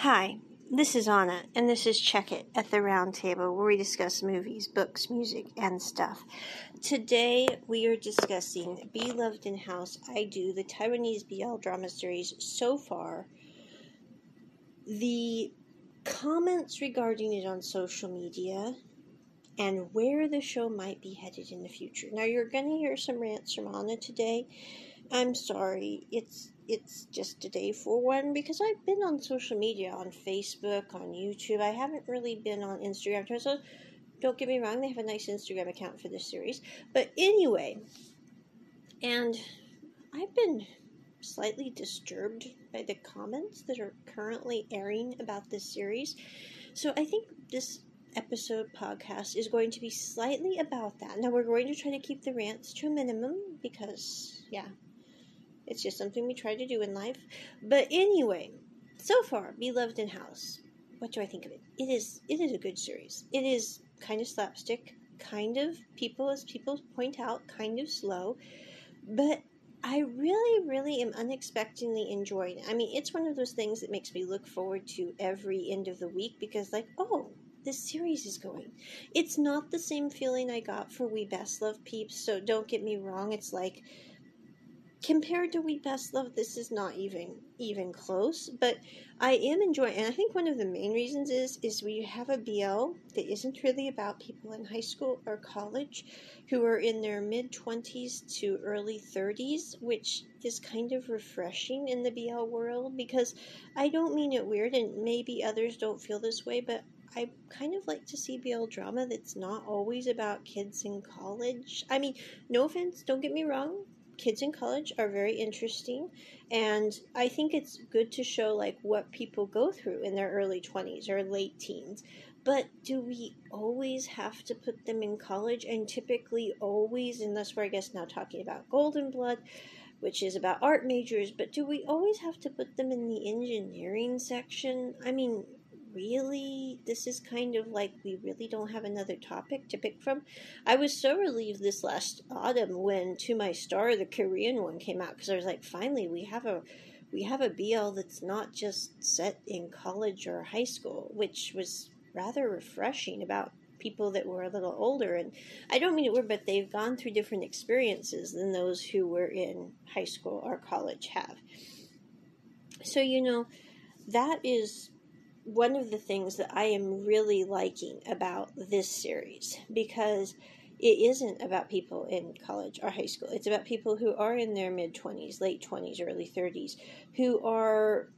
Hi, this is Anna, and this is Check It at the Round Table, where we discuss movies, books, music, and stuff. Today we are discussing Be Loved in House I Do, the Taiwanese BL drama series so far. The comments regarding it on social media and where the show might be headed in the future. Now, you're going to hear some rants from Anna today. I'm sorry, it's it's just a day for one because I've been on social media on Facebook, on YouTube. I haven't really been on Instagram. So don't get me wrong, they have a nice Instagram account for this series. But anyway, and I've been slightly disturbed by the comments that are currently airing about this series. So I think this episode podcast is going to be slightly about that. Now we're going to try to keep the rants to a minimum because yeah, it's just something we try to do in life. But anyway, so far, Beloved in House. What do I think of it? It is it is a good series. It is kind of slapstick, kind of people as people point out, kind of slow, but I really, really am unexpectedly enjoying it. I mean, it's one of those things that makes me look forward to every end of the week because, like, oh, this series is going. It's not the same feeling I got for We Best Love Peeps, so don't get me wrong. It's like compared to We Best Love, this is not even even close. But I am enjoying, and I think one of the main reasons is is we have a BL that isn't really about people in high school or college who are in their mid twenties to early thirties, which is kind of refreshing in the BL world because I don't mean it weird, and maybe others don't feel this way, but I kind of like to see BL drama that's not always about kids in college. I mean, no offense, don't get me wrong kids in college are very interesting and i think it's good to show like what people go through in their early 20s or late teens. But do we always have to put them in college? And typically always and that's where i guess now talking about golden blood which is about art majors but do we always have to put them in the engineering section? I mean really, this is kind of like we really don't have another topic to pick from. I was so relieved this last autumn when To My Star, the Korean one, came out because I was like, finally, we have a we have a BL that's not just set in college or high school, which was rather refreshing about people that were a little older. And I don't mean it were, but they've gone through different experiences than those who were in high school or college have. So, you know, that is one of the things that I am really liking about this series because it isn't about people in college or high school. It's about people who are in their mid 20s, late 20s, early 30s, who are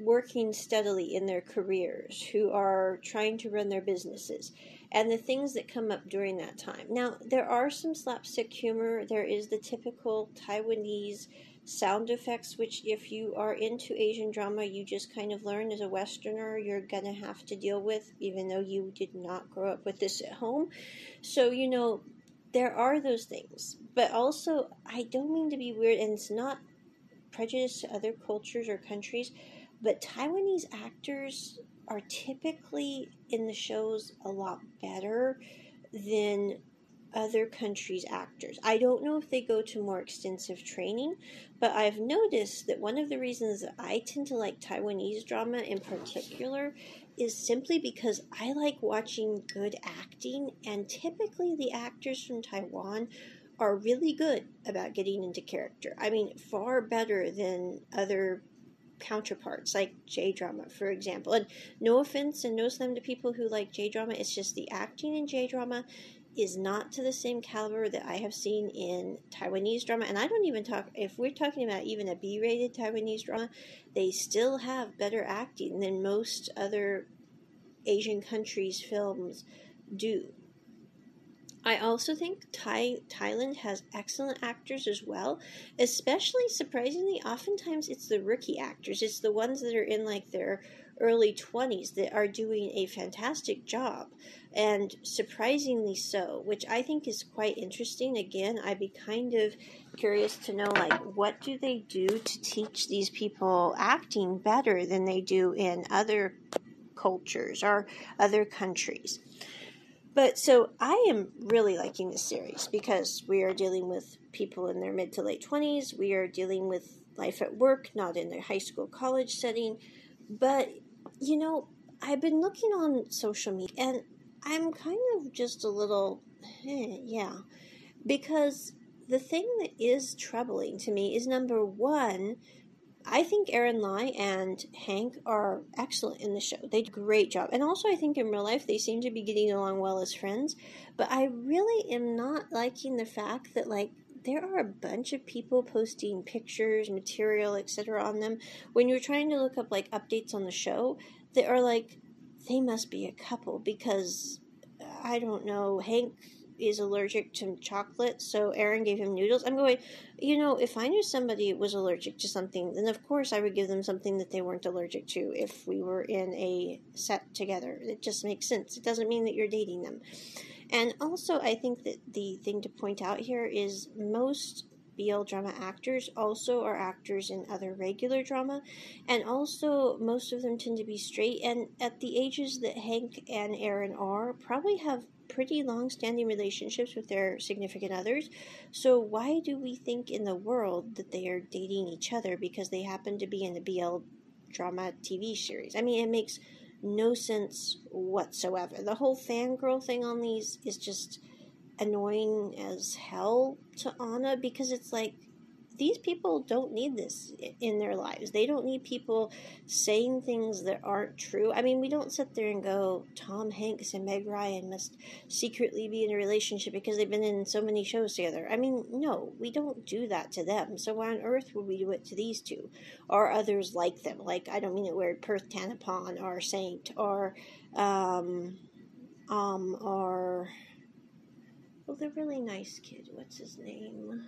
working steadily in their careers, who are trying to run their businesses, and the things that come up during that time. Now, there are some slapstick humor. There is the typical Taiwanese sound effects, which, if you are into Asian drama, you just kind of learn as a Westerner, you're to have to deal with, even though you did not grow up with this at home. So, you know, there are those things. But also, I don't mean to be weird, and it's not prejudice to other cultures or countries, but Taiwanese actors are typically in the shows a lot better than other countries' actors. I don't know if they go to more extensive training, but I've noticed that one of the reasons that I tend to like Taiwanese drama in particular is simply because I like watching good acting, and typically the actors from Taiwan are really good about getting into character. I mean, far better than other counterparts like J drama, for example. And no offense and no slam to people who like J drama, it's just the acting in J drama is not to the same caliber that I have seen in Taiwanese drama. And I don't even talk, if we're talking about even a B rated Taiwanese drama, they still have better acting than most other Asian countries' films do. I also think Thai, Thailand has excellent actors as well, especially surprisingly, oftentimes it's the rookie actors. It's the ones that are in like their early 20s that are doing a fantastic job and surprisingly so which i think is quite interesting. Again i'd be kind of curious to know like what do they do to teach these people acting better than they do in other cultures or other countries? But so i am really liking this series because we are dealing with people in their mid to late 20s we are dealing with life at work not in their high school college setting. But you know, I've been looking on social media and I'm kind of just a little, eh, yeah, because the thing that is troubling to me is number one, I think Aaron Lai and Hank are excellent in the show. They do a great job. And also, I think in real life, they seem to be getting along well as friends. But I really am not liking the fact that, like, there are a bunch of people posting pictures, material, etc. on them. When you're trying to look up, like, updates on the show, they are like, they must be a couple because uh, I don't know, Hank is allergic to chocolate, so Aaron gave him noodles. I'm going, you know, if I knew somebody was allergic to something, then of course I would give them something that they weren't allergic to if we were in a set together. It just makes sense. It doesn't mean that you're dating them. And also, I think that the thing to point out here is most BL drama actors also are actors in other regular drama, and also most of them tend to be straight. And at the ages that Hank and Aaron are, probably have pretty long standing relationships with their significant others. So, why do we think in the world that they are dating each other because they happen to be in a BL drama TV series? I mean, it makes no sense whatsoever. The whole fangirl thing on these is just annoying as hell to Anna because it's like these people don't need this in their lives. They don't need people saying things that aren't true. I mean, we don't sit there and go, Tom Hanks and Meg Ryan must secretly be in a relationship because they've been in so many shows together. I mean, no, we don't do that to them. So why on earth would we do it to these two or others like them? Like, I don't mean it weird, Perth Tanapon or Saint or, um, um, or, well, the really nice kid. What's his name?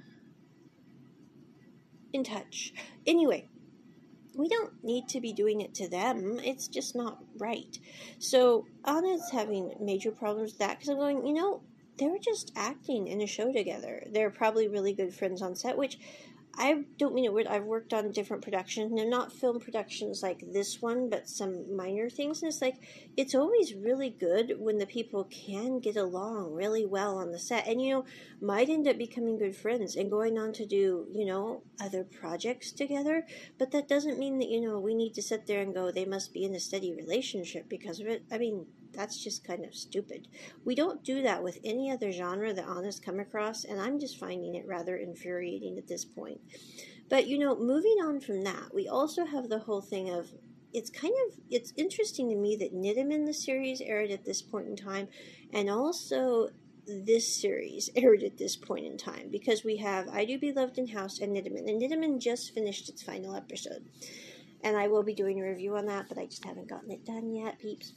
In touch. Anyway, we don't need to be doing it to them. It's just not right. So Anna's having major problems with that because I'm going, you know, they were just acting in a show together. They're probably really good friends on set, which I don't mean it weird. I've worked on different productions, and not film productions like this one, but some minor things. And it's like it's always really good when the people can get along really well on the set, and you know, might end up becoming good friends and going on to do you know other projects together. But that doesn't mean that you know we need to sit there and go they must be in a steady relationship because of it. I mean, that's just kind of stupid. We don't do that with any other genre that Anna's come across, and I'm just finding it rather infuriating at this point. But you know, moving on from that, we also have the whole thing of it's kind of it's interesting to me that Nidaman the series aired at this point in time, and also this series aired at this point in time because we have I Do Be Loved in House and Nidaman, and Nidaman just finished its final episode. And I will be doing a review on that, but I just haven't gotten it done yet, peeps.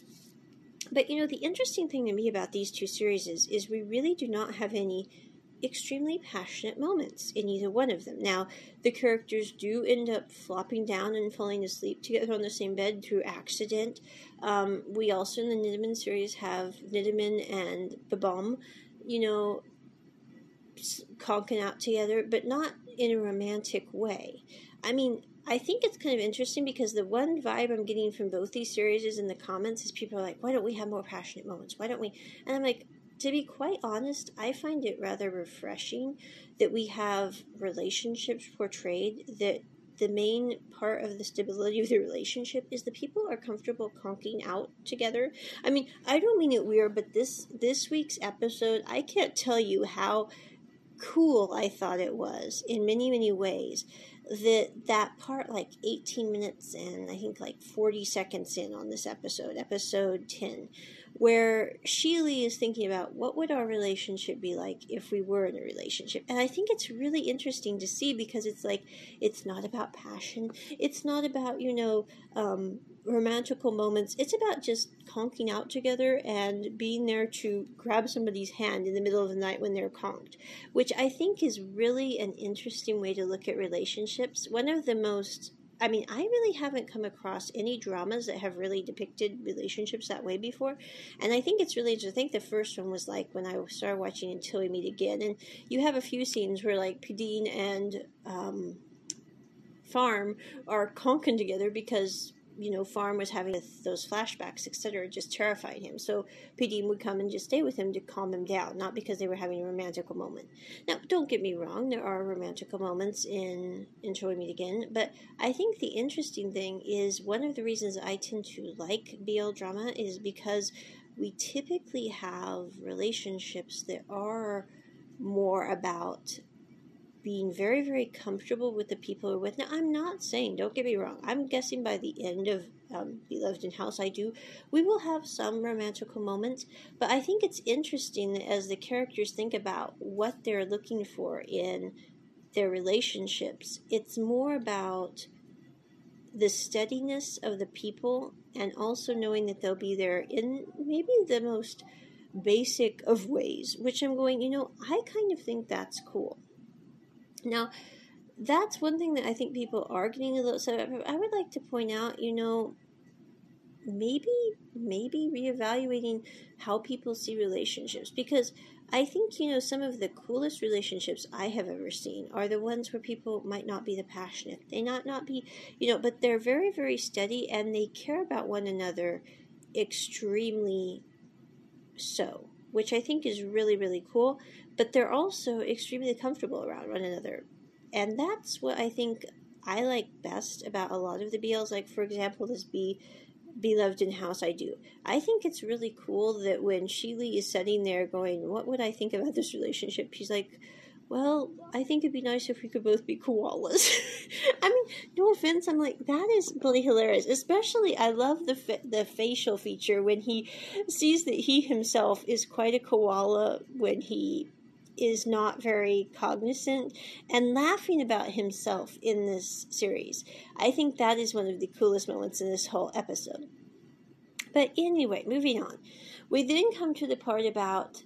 But you know, the interesting thing to me about these two series is, is we really do not have any extremely passionate moments in either one of them. Now, the characters do end up flopping down and falling asleep together on the same bed through accident. Um, we also in the Nidaman series have Nidaman and Babam, you know, conking out together, but not in a romantic way. I mean, I think it's kind of interesting because the one vibe I'm getting from both these series is in the comments is people are like, why don't we have more passionate moments? Why don't we? And I'm like, to be quite honest, I find it rather refreshing that we have relationships portrayed that the main part of the stability of the relationship is the people are comfortable conking out together. I mean, I don't mean it weird, but this this week's episode, I can't tell you how cool I thought it was in many many ways that that part like 18 minutes in i think like 40 seconds in on this episode episode 10 where Sheely is thinking about what would our relationship be like if we were in a relationship. And I think it's really interesting to see because it's like it's not about passion. It's not about, you know, um, romantical moments. It's about just conking out together and being there to grab somebody's hand in the middle of the night when they're conked, which I think is really an interesting way to look at relationships. One of the most I mean, I really haven't come across any dramas that have really depicted relationships that way before. And I think it's really interesting. I think the first one was like when I started watching Until We Meet Again. And you have a few scenes where like P'Dean and um, Pharm are conking together because you know, Pharm was having those flashbacks, etc., just terrified him. So P'Dean would come and just stay with him to calm him down, not because they were having a romantic moment. Now, don't get me wrong, there are romantic moments in We Meet Again, but I think the interesting thing is one of the reasons I tend to like BL drama is because we typically have relationships that are more about being very, very comfortable with the people we're with. Now, I'm not saying, don't get me wrong, I'm guessing by the end of um, Beloved in House I Do, we will have some romantical moments, but I think it's interesting as the characters think about what they're looking for in their relationships. It's more about the steadiness of the people and also knowing that they'll be there in maybe the most basic of ways, which I'm going, you know, I kind of think that's cool. Now, that's one thing that I think people are getting a little. So I would like to point out, you know, maybe maybe reevaluating how people see relationships because I think you know some of the coolest relationships I have ever seen are the ones where people might not be the passionate. They not not be, you know, but they're very very steady and they care about one another extremely so, which I think is really really cool but they're also extremely comfortable around one another. And that's what I think I like best about a lot of the BLs. Like, for example, this Be Beloved in House I Do. I think it's really cool that when Sheely is sitting there going, What would I think about this relationship? She's like, well, I think it'd be nice if we could both be koalas. I mean, no offense, I'm like that is really hilarious. Especially, I love the fa- the facial feature when he sees that he himself is quite a koala when he is not very cognizant and laughing about himself in this series. I think that is one of the coolest moments in this whole episode. But anyway, moving on. We then come to the part about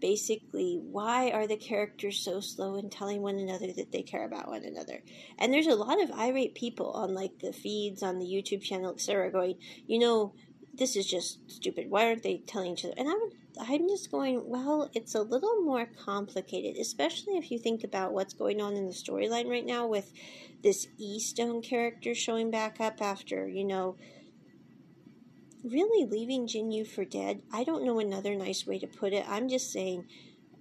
basically why are the characters so slow in telling one another that they care about one another and there's a lot of irate people on like the feeds on the youtube channel etc going you know this is just stupid why aren't they telling each other and i would I'm just going, well, it's a little more complicated, especially if you think about what's going on in the storyline right now with this E Stone character showing back up after, you know, really leaving Jinyu for dead. I don't know another nice way to put it. I'm just saying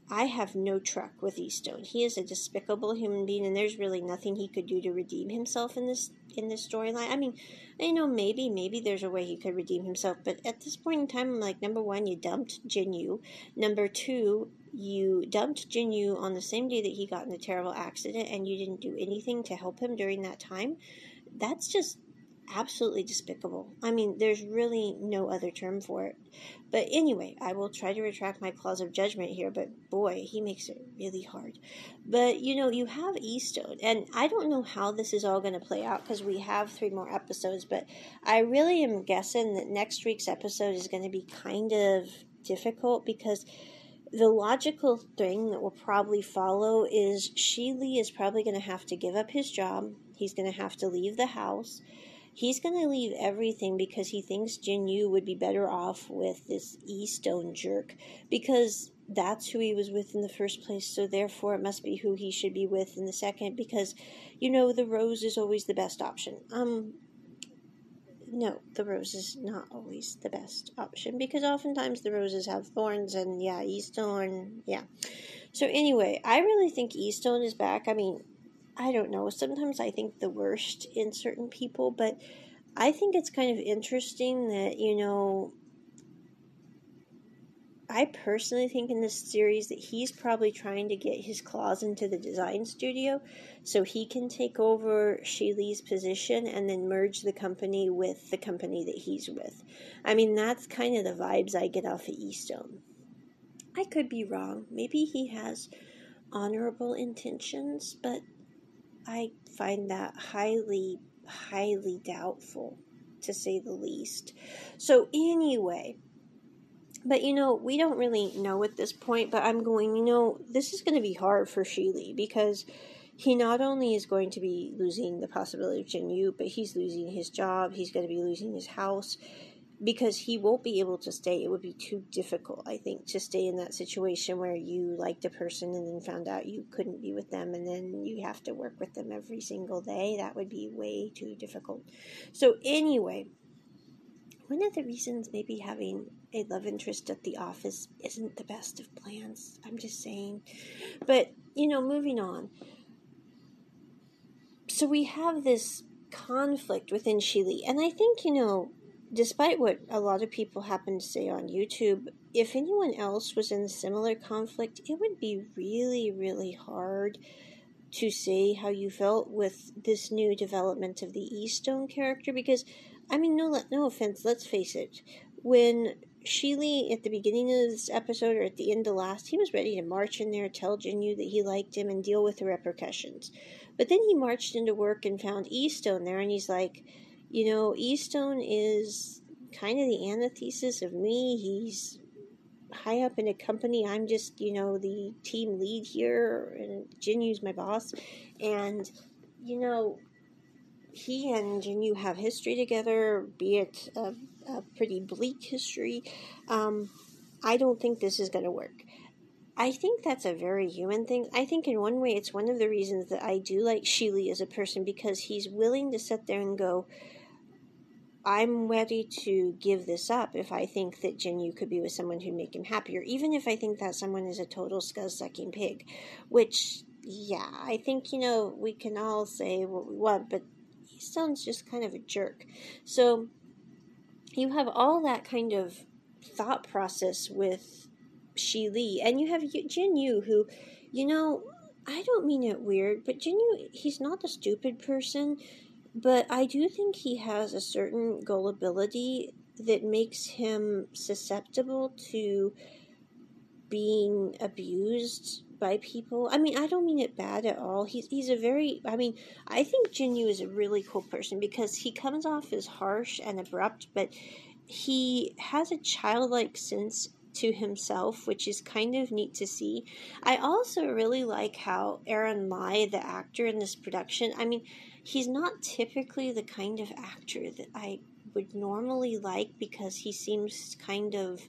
I have no truck with E Stone. He is a despicable human being and there's really nothing he could do to redeem himself in this in this storyline. I mean, I know maybe, maybe there's a way he could redeem himself, but at this point in time, I'm like, number one, you dumped Jinyu. Number two, you dumped Jinyu on the same day that he got in the terrible accident, and you didn't do anything to help him during that time. That's just absolutely despicable. I mean, there's really no other term for it. But anyway, I will try to retract my clause of judgment here, but boy, he makes it really hard. But you know, you have Eastone, and I don't know how this is all going to play out because we have three more episodes, but I really am guessing that next week's episode is going to be kind of difficult because the logical thing that will probably follow is Sheely is probably going to have to give up his job. He's going to have to leave the house he's going to leave everything because he thinks Jin Yu would be better off with this E Stone jerk because that's who he was with in the first place, so therefore it must be who he should be with in the second because, you know, the rose is always the best option. Um, no, the rose is not always the best option because oftentimes the roses have thorns and yeah, E Stone, yeah. So anyway, I really think E Stone is back. I mean, I don't know. Sometimes I think the worst in certain people, but I think it's kind of interesting that, you know, I personally think in this series that he's probably trying to get his claws into the design studio so he can take over Sheely's position and then merge the company with the company that he's with. I mean, that's kind of the vibes I get off of Eastone. I could be wrong. Maybe he has honorable intentions, but I find that highly, highly doubtful, to say the least. So, anyway, but you know, we don't really know at this point, but I'm going, you know, this is going to be hard for Sheely because he not only is going to be losing the possibility of Jinyu, but he's losing his job, he's going to be losing his house. Because he won't be able to stay. It would be too difficult, I think, to stay in that situation where you liked a person and then found out you couldn't be with them and then you have to work with them every single day. That would be way too difficult. So, anyway, one of the reasons maybe having a love interest at the office isn't the best of plans. I'm just saying. But, you know, moving on. So we have this conflict within Shi And I think, you know, despite what a lot of people happen to say on YouTube, if anyone else was in a similar conflict, it would be really, really hard to say how you felt with this new development of the Eastone character because, I mean, no, no offense, let's face it, when Sheely at the beginning of this episode or at the end of last, he was ready to march in there, tell Jinyu that he liked him, and deal with the repercussions. But then he marched into work and found Eastone there, and he's like, you know, Easton is kind of the antithesis of me. He's high up in a company. I'm just, you know, the team lead here, and Jinyu's my boss. And, you know, he and Jinyu have history together, be it a, a pretty bleak history. Um, I don't think this is going to work. I think that's a very human thing. I think in one way it's one of the reasons that I do like Sheely as a person because he's willing to sit there and go, I'm ready to give this up if I think that Jinyu could be with someone who'd make him happier, even if I think that someone is a total scuzz sucking pig. Which, yeah, I think, you know, we can all say what we want, but he sounds just kind of a jerk. So, you have all that kind of thought process with Shi Li, and you have Jinyu, who, you know, I don't mean it weird, but Jinyu, he's not a stupid person but I do think he has a certain gullibility that makes him susceptible to being abused by people. I mean, I don't mean it bad at all. He's he's a very I mean, I think Jinyu is a really cool person because he comes off as harsh and abrupt, but he has a childlike sense to himself, which is kind of neat to see. I also really like how Aaron Lai, the actor in this production, I mean, he's not typically the kind of actor that I would normally like because he seems kind of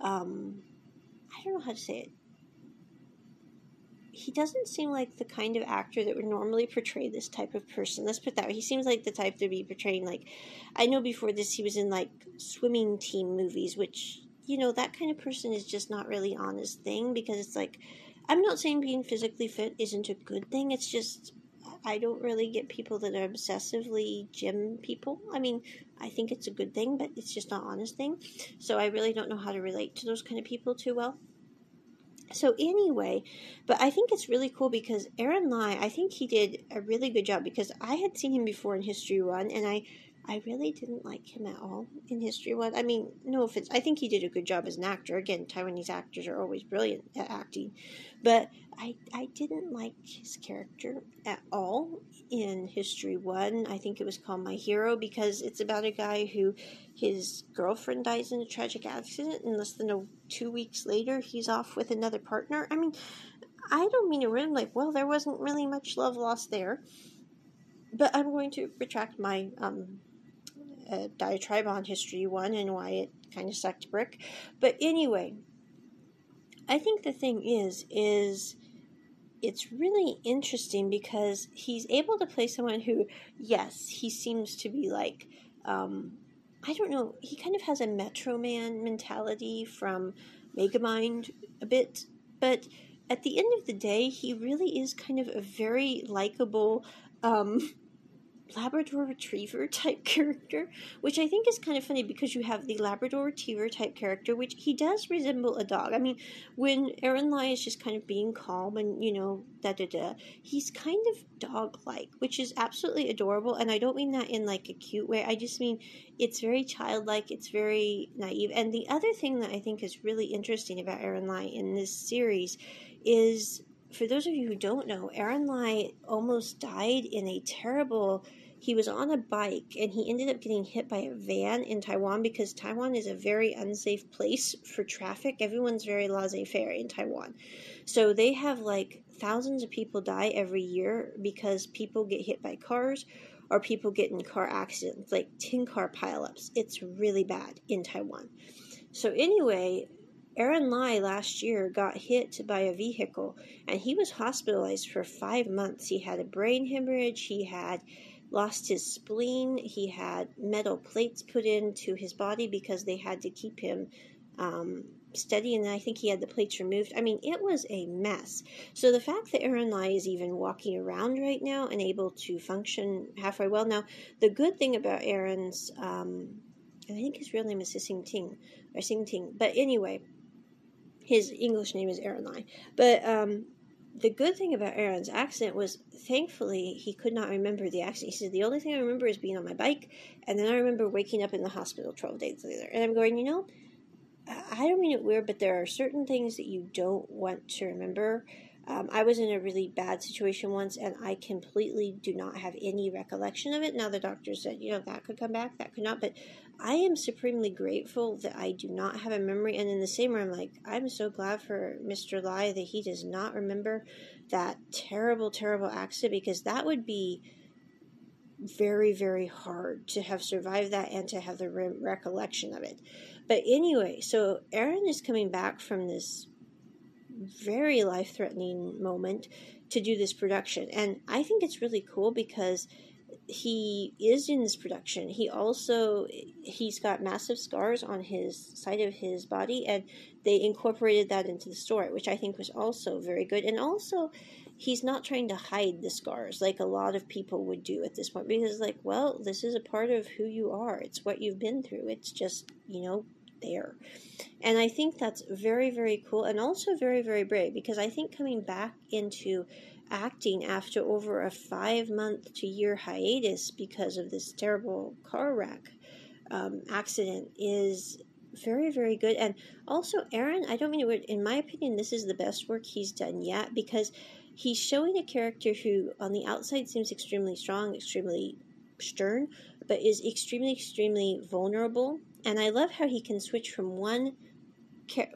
um, I don't know how to say it. He doesn't seem like the kind of actor that would normally portray this type of person. Let's put that way. He seems like the type to be portraying like I know before this he was in like swimming team movies, which you know, that kind of person is just not really on his thing because it's like I'm not saying being physically fit isn't a good thing. It's just I don't really get people that are obsessively gym people. I mean, I think it's a good thing, but it's just not honest thing. So I really don't know how to relate to those kind of people too well. So anyway, but I think it's really cool because Aaron Lai, I think he did a really good job because I had seen him before in History One, and I I really didn't like him at all in History One. I mean, no offense. I think he did a good job as an actor. Again, Taiwanese actors are always brilliant at acting. But I, I didn't like his character at all in History One. I think it was called My Hero because it's about a guy who his girlfriend dies in a tragic accident, and less than a, two weeks later, he's off with another partner. I mean, I don't mean to ruin like, well, there wasn't really much love lost there. But I'm going to retract my um, uh, diatribe on History 1 and why it kind of sucked brick. But anyway, I think the thing is, is it's really interesting because he's able to play someone who, yes, he seems to be like, um, I don't know, he kind of has a Metro Man mentality from Megamind a bit, but at the end of the day, he really is kind of a very likable, um, Labrador Retriever type character, which I think is kind of funny because you have the Labrador Retriever type character, which he does resemble a dog. I mean, when Aaron Lai is just kind of being calm and, you know, da da da, he's kind of dog like, which is absolutely adorable. And I don't mean that in like a cute way, I just mean it's very childlike, it's very naive. And the other thing that I think is really interesting about Aaron Lai in this series is for those of you who don't know, Aaron Lai almost died in a terrible. He was on a bike and he ended up getting hit by a van in Taiwan because Taiwan is a very unsafe place for traffic. Everyone's very laissez faire in Taiwan. So they have like thousands of people die every year because people get hit by cars or people get in car accidents, like tin car pileups. It's really bad in Taiwan. So, anyway, Aaron Lai last year got hit by a vehicle and he was hospitalized for five months. He had a brain hemorrhage, he had lost his spleen, he had metal plates put into his body because they had to keep him um, steady, and I think he had the plates removed. I mean, it was a mess. So the fact that Aaron Lai is even walking around right now and able to function halfway well. Now, the good thing about Aaron's, um, I think his real name is Sing Ting or Sing Ting, but anyway, his English name is Aaron Lai. But um, the good thing about Aaron's accident was thankfully he could not remember the accident. He said, The only thing I remember is being on my bike, and then I remember waking up in the hospital 12 days later. And I'm going, you know, I don't mean it weird, but there are certain things that you don't want to remember. Um, I was in a really bad situation once, and I completely do not have any recollection of it. Now, the doctor said, you know, that could come back, that could not, but I am supremely grateful that I do not have a memory. And in the same I'm like, I'm so glad for Mr. Lai that he does not remember that terrible, terrible accident because that would be very, very hard to have survived that and to have the re- recollection of it. But anyway, so Aaron is coming back from this very life threatening moment to do this production. And I think it's really cool because he is in this production. He also he's got massive scars on his side of his body and they incorporated that into the story, which I think was also very good. And also he's not trying to hide the scars like a lot of people would do at this point because like, well, this is a part of who you are. It's what you've been through. It's just, you know, there. And I think that's very, very cool and also very, very brave because I think coming back into acting after over a five month to year hiatus because of this terrible car wreck um, accident is very, very good. And also, Aaron, I don't mean it, in my opinion, this is the best work he's done yet because he's showing a character who, on the outside, seems extremely strong, extremely stern, but is extremely, extremely vulnerable and I love how he can switch from one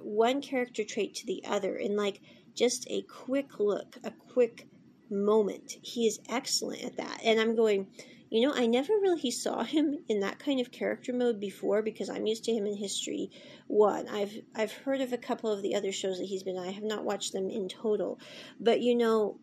one character trait to the other in like just a quick look, a quick moment. He is excellent at that. And I'm going, you know, I never really saw him in that kind of character mode before because I'm used to him in History One. I've I've heard of a couple of the other shows that he's been. I have not watched them in total, but you know,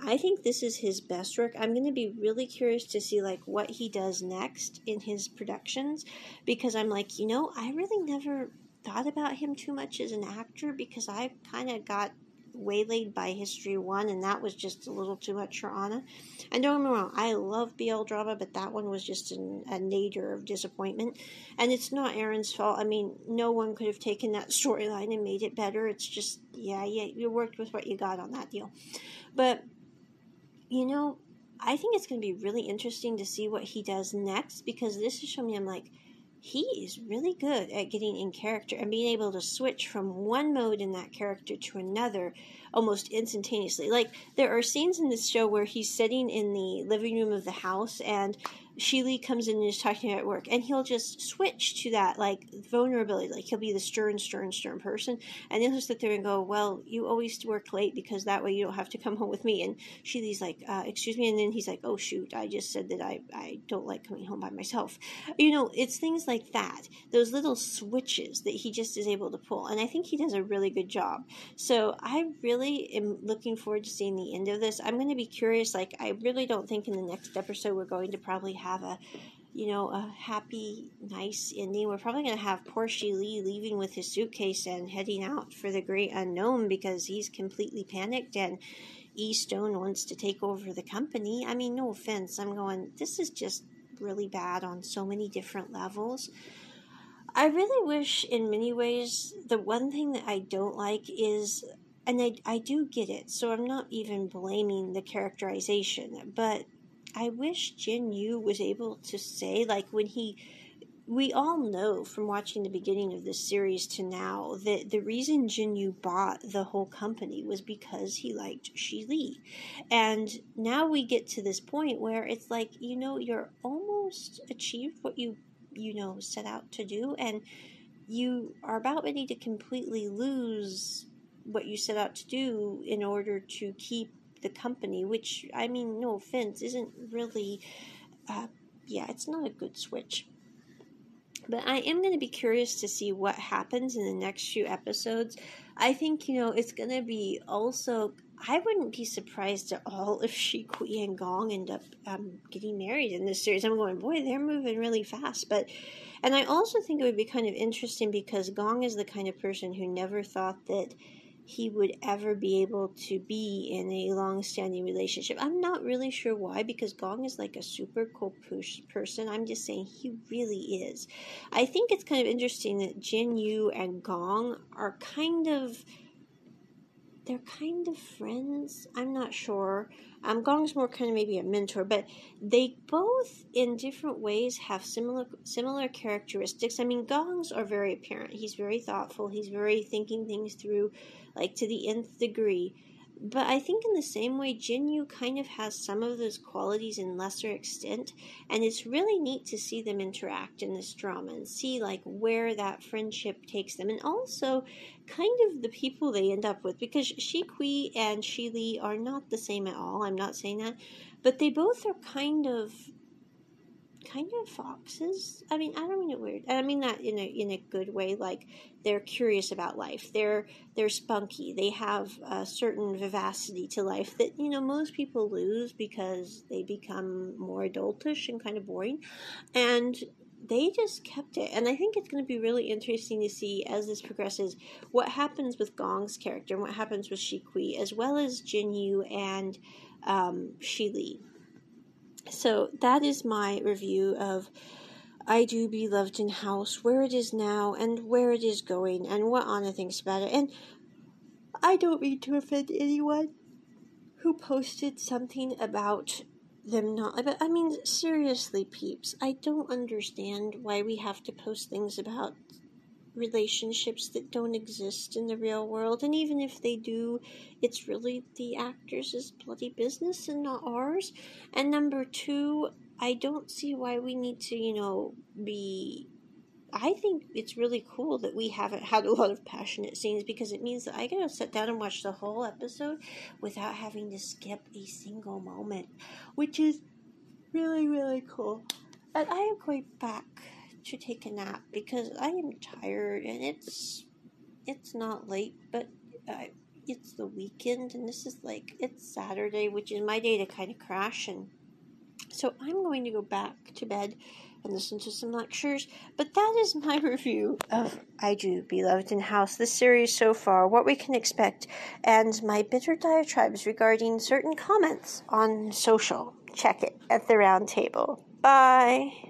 I think this is his best work. I'm going to be really curious to see like what he does next in his productions because I'm like, you know, I really never thought about him too much as an actor because I kind of got waylaid by History One, and that was just a little too much for Anna. And don't get me wrong, I love BL drama, but that one was just an, a nadir of disappointment. And it's not Aaron's fault. I mean, no one could have taken that storyline and made it better. It's just, yeah, yeah, you worked with what you got on that deal. But you know, I think it's going to be really interesting to see what he does next because this is showing me I'm like, he is really good at getting in character and being able to switch from one mode in that character to another almost instantaneously. Like there are scenes in this show where he's sitting in the living room of the house and Sheely comes in and is talking about work, and he'll just switch to that like vulnerability. Like he'll be the stern, stern, stern person, and then he'll sit there and go, "Well, you always work late because that way you don't have to come home with me." And Sheely's like, uh, "Excuse me," and then he's like, "Oh shoot, I just said that I I don't like coming home by myself." You know, it's things like that, those little switches that he just is able to pull, and I think he does a really good job. So I really am looking forward to seeing the end of this. I'm going to be curious. Like I really don't think in the next episode we're going to probably have have a you know, a happy, nice ending. We're probably going to have poor Lee leaving with his suitcase and heading out for the great unknown because he's completely panicked and E Stone wants to take over the company. I mean, no offense. I'm going, this is just really bad on so many different levels. I really wish, in many ways, the one thing that I don't like is, and I, I do get it, so I'm not even blaming the characterization, but I wish Jin Yu was able to say, like, when he. We all know from watching the beginning of this series to now that the reason Jin Yu bought the whole company was because he liked Shi Li. And now we get to this point where it's like, you know, you're almost achieved what you, you know, set out to do, and you are about ready to completely lose what you set out to do in order to keep the company, which I mean, no offense, isn't really uh, yeah, it's not a good switch. But I am going to be curious to see what happens in the next few episodes. I think, you know, it's going to be also. I wouldn't be surprised at all if Shikui and Gong end up um, getting married in this series. I'm going, boy, they're moving really fast. But, and I also think it would be kind of interesting because Gong is the kind of person who never thought that he would ever be able to be in a long standing relationship. I'm not really sure why, because Gong is like a super cool person. I'm just saying he really is. I think it's kind of interesting that Jin Yu and Gong are kind of they're kind of friends. I'm not sure. Um, Gong's more kind of maybe a mentor, but they both, in different ways, have similar similar characteristics. I mean, Gong's are very apparent. He's very thoughtful. He's very thinking things through, like to the nth degree. But I think in the same way, Jinyu kind of has some of those qualities in lesser extent, and it's really neat to see them interact in this drama and see like where that friendship takes them, and also kind of the people they end up with. Because Shikui and Shili are not the same at all. I'm not saying that, but they both are kind of kind of foxes. I mean, I don't mean it weird. I mean that in a in a good way. Like they're curious about life. They're they're spunky. They have a certain vivacity to life that you know most people lose because they become more adultish and kind of boring. And they just kept it. And I think it's going to be really interesting to see as this progresses what happens with Gong's character and what happens with Shikui, as well as Jin Yu and um, Shili so that is my review of I Do Be Loved in House, where it is now and where it is going, and what Anna thinks about it. And I don't mean to offend anyone who posted something about them not. But I mean, seriously, peeps, I don't understand why we have to post things about relationships that don't exist in the real world. And even if they do, it's really the actors' bloody business and not ours. And number two, I don't see why we need to, you know, be. I think it's really cool that we haven't had a lot of passionate scenes because it means that I get to sit down and watch the whole episode without having to skip a single moment, which is really, really cool. And I am going back to take a nap because I am tired and it's it's not late, but uh, it's the weekend and this is like it's Saturday, which is my day to kind of crash and so I'm going to go back to bed and listen to some lectures. But that is my review of I Do Beloved in House, the series so far, what we can expect, and my bitter diatribes regarding certain comments on social. Check it at the round table. Bye.